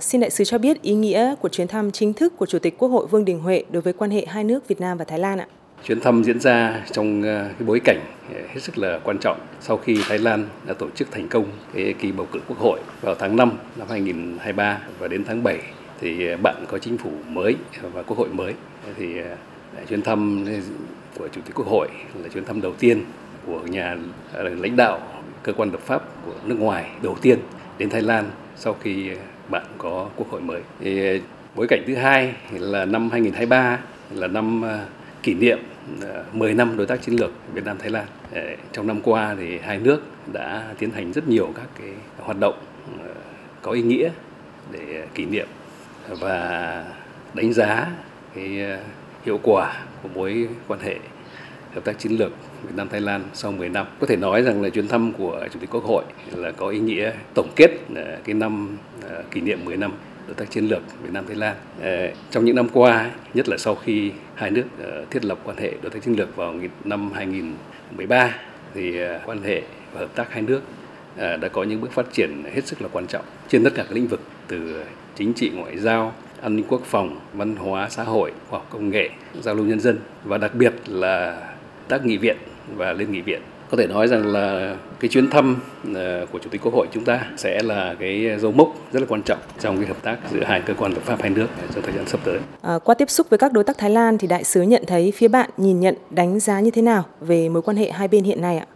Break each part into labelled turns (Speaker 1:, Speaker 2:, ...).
Speaker 1: Xin đại sứ cho biết ý nghĩa của chuyến thăm chính thức của Chủ tịch Quốc hội Vương Đình Huệ đối với quan hệ hai nước Việt Nam và Thái Lan ạ.
Speaker 2: Chuyến thăm diễn ra trong ờ, cái bối cảnh ờ, hết sức là quan trọng sau khi Thái Lan đã tổ chức thành công cái kỳ bầu cử quốc hội vào tháng 5 năm 2023 và đến tháng 7 thì ờ, bạn có chính phủ mới và quốc hội mới. Thì chuyến thăm của Chủ tịch Quốc hội là chuyến thăm đầu tiên của nhà lãnh đạo cơ quan lập pháp của nước ngoài đầu tiên đến Thái Lan sau khi bạn có quốc hội mới. Thì ờ, bối cảnh thứ hai là năm 2023 là năm ờ, kỷ niệm ờ, 10 năm đối tác chiến lược Việt Nam Thái Lan. Trong năm qua thì hai nước đã tiến hành rất nhiều các cái hoạt động có ý nghĩa để kỷ niệm và đánh giá cái hiệu quả của mối quan hệ hợp tác chiến lược Việt Nam Thái Lan sau 10 năm. Có thể nói rằng là chuyến thăm của Chủ tịch Quốc hội là có ý nghĩa tổng kết à, cái năm à, kỷ niệm 10 năm đối tác chiến lược Việt Nam Thái Lan. À, trong những năm qua, nhất là sau khi hai nước thiết lập quan hệ đối tác chiến lược vào năm 2013 thì quan hệ và hợp tác hai nước đã có những bước phát triển hết sức là quan trọng trên tất cả các lĩnh vực từ chính trị ngoại giao, an ninh quốc phòng, văn hóa xã hội, khoa học công nghệ, giao lưu nhân dân và đặc biệt là tác nghị viện và lên nghị viện có thể nói rằng là cái chuyến thăm ờ, của chủ tịch quốc hội chúng ta sẽ là cái dấu mốc rất là quan trọng trong cái hợp tác giữa hai cơ quan lập pháp hai nước trong thời gian sắp tới.
Speaker 1: À, qua tiếp xúc với các đối tác Thái Lan thì đại sứ nhận thấy phía bạn nhìn nhận đánh giá như thế nào về mối quan hệ hai bên hiện nay ạ?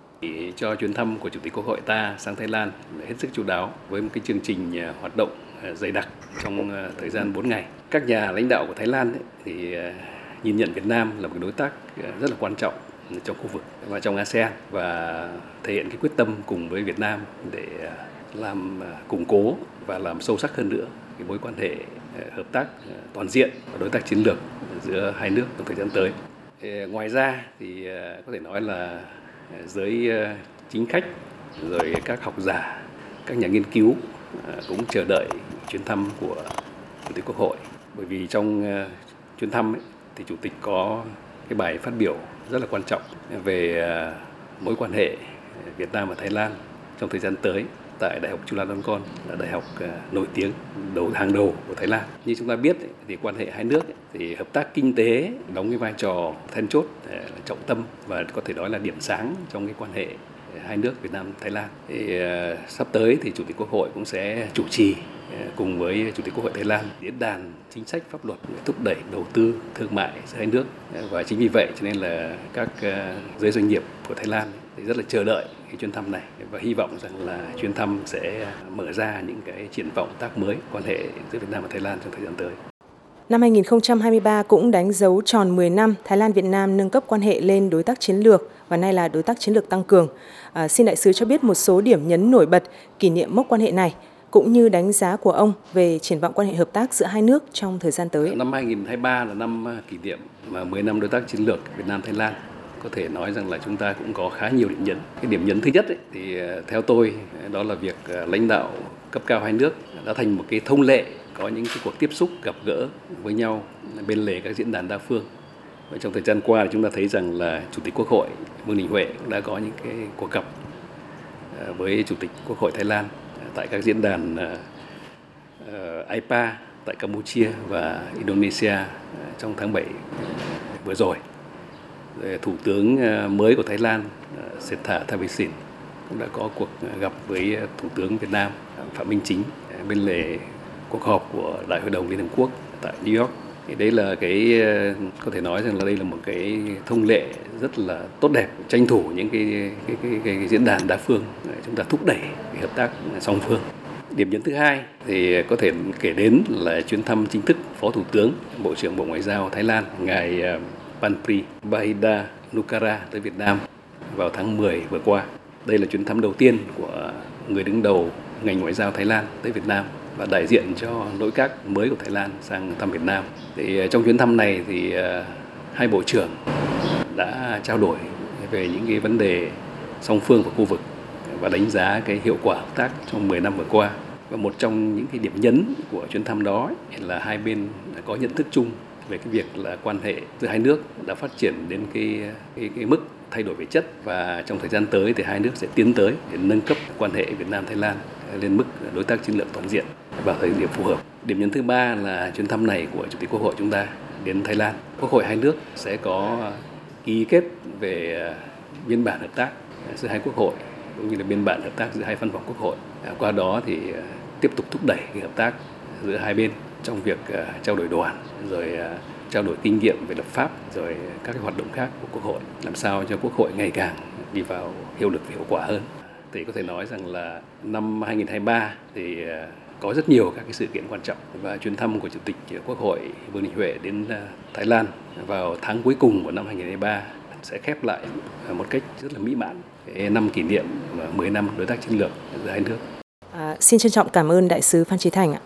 Speaker 2: cho chuyến thăm của chủ tịch quốc hội ta sang Thái Lan hết sức chú đáo với một cái chương trình ờ, hoạt động dày đặc trong thời gian 4 ngày. Các nhà lãnh đạo của Thái Lan ấy, thì nhìn nhận Việt Nam là một đối tác rất là quan trọng trong khu vực và trong ASEAN và thể hiện cái quyết tâm cùng với Việt Nam để à, làm à, củng cố và làm sâu sắc hơn nữa cái mối quan hệ à, hợp tác toàn diện và đối tác chiến lược giữa hai nước trong thời gian tới. Ngoài ra thì có thể nói là giới chính khách rồi các học giả, các nhà nghiên cứu cũng chờ đợi chuyến thăm của Chủ tịch Quốc hội bởi vì trong chuyến thăm ấy, thì Chủ tịch có cái bài phát biểu rất là quan trọng về ờ, mối quan hệ Việt Nam và Thái Lan trong thời gian tới tại Đại học Chulalongkorn là đại học ờ, nổi tiếng đầu, hàng đầu của Thái Lan. Như chúng ta biết thì quan hệ hai nước thì hợp tác kinh tế đóng cái vai trò then chốt ờ, trọng tâm và có thể nói là điểm sáng trong cái quan hệ hai nước, Việt Nam, Thái Lan. Thì ờ, sắp tới thì Chủ tịch Quốc hội cũng sẽ chủ trì ờ, cùng với Chủ tịch Quốc hội Thái Lan diễn đàn chính sách pháp luật để thúc đẩy đầu tư thương mại giữa hai nước ờ, và chính vì vậy cho nên là các giới doanh nghiệp của Thái Lan thì rất là chờ đợi cái chuyến thăm này và hy vọng rằng là chuyến thăm sẽ mở ra những cái triển vọng tác mới quan hệ giữa Việt Nam và Thái Lan trong thời gian tới.
Speaker 1: Năm 2023 cũng đánh dấu tròn 10 năm Thái Lan Việt Nam nâng cấp quan hệ lên đối tác chiến lược và nay là đối tác chiến lược tăng cường. À, xin đại sứ cho biết một số điểm nhấn nổi bật kỷ niệm mốc quan hệ này cũng như đánh giá của ông về triển vọng quan hệ hợp tác giữa hai nước trong thời gian tới.
Speaker 2: Năm 2023 là năm à, kỷ niệm 10 năm đối tác chiến lược Việt Nam Thái Lan. Có thể nói rằng là chúng ta cũng có khá nhiều điểm nhấn. Cái điểm nhấn thứ nhất ấy, thì à, theo tôi đó là việc à, lãnh đạo cấp cao hai nước đã thành một cái thông lệ có những cái cuộc tiếp xúc gặp gỡ với nhau bên lề các diễn đàn đa phương. Và trong thời gian qua chúng ta thấy rằng là Chủ tịch Quốc hội Vương Đình Huệ cũng đã có những cái cuộc gặp à, với Chủ tịch Quốc hội Thái Lan à, tại các diễn đàn à, IPA tại Campuchia và Indonesia trong tháng 7 vừa rồi. Thủ tướng mới của Thái Lan Sethar Thavisin cũng đã có cuộc gặp với Thủ tướng Việt Nam Phạm Minh Chính bên lề cuộc họp của Đại hội đồng Liên Hợp Quốc tại New York. Thì đây là cái ờ, có thể nói rằng là đây là một cái thông lệ rất là tốt đẹp tranh thủ những cái cái, cái, cái, cái diễn đàn đa phương chúng ta thúc đẩy cái hợp tác song phương điểm nhấn thứ hai thì có thể kể đến là chuyến thăm chính thức phó thủ tướng bộ trưởng bộ ngoại giao thái lan ngài ờ, Panpri Bahida Nukara tới Việt Nam vào tháng 10 vừa qua. Đây là chuyến thăm đầu tiên của người đứng đầu ngành ngoại giao Thái Lan tới Việt Nam và đại diện cho nội các mới của Thái Lan sang thăm Việt Nam. Thì ờ, trong chuyến thăm này thì ờ, hai bộ trưởng đã trao đổi về những cái vấn đề song phương và khu vực và đánh giá cái hiệu quả hợp tác trong 10 năm vừa qua. Và một trong những cái điểm nhấn của chuyến thăm đó là hai bên đã có nhận thức chung về cái việc là quan hệ giữa hai nước đã phát triển đến cái cái, cái mức thay đổi về chất và trong thời gian tới thì hai nước sẽ tiến tới để nâng cấp quan hệ Việt Nam Thái Lan lên mức đối tác chiến lược toàn diện. vào thời điểm phù hợp. Điểm nhấn thứ ba là chuyến thăm này của Chủ tịch Quốc hội chúng ta đến Thái Lan. Quốc hội hai nước sẽ có ký kết về biên bản hợp tác giữa hai quốc hội cũng như là biên bản hợp tác giữa hai văn phòng quốc hội. À, qua đó thì à, tiếp tục thúc đẩy cái hợp tác giữa hai bên trong việc ờ, trao đổi đoàn rồi ờ, trao đổi kinh nghiệm về lập pháp rồi các cái hoạt động khác của quốc hội làm sao cho quốc hội ngày càng đi vào hiệu lực và hiệu quả hơn thì có thể nói rằng là năm 2023 thì ờ, có rất nhiều các cái sự kiện quan trọng và chuyến thăm của chủ tịch quốc hội Vương Đình Huệ đến Thái Lan vào tháng cuối cùng của năm 2023 sẽ khép lại một cách rất là mỹ mãn năm kỷ niệm 10 năm đối tác chiến lược giữa hai nước.
Speaker 1: À, xin trân trọng cảm ơn đại sứ Phan Trí Thành ạ.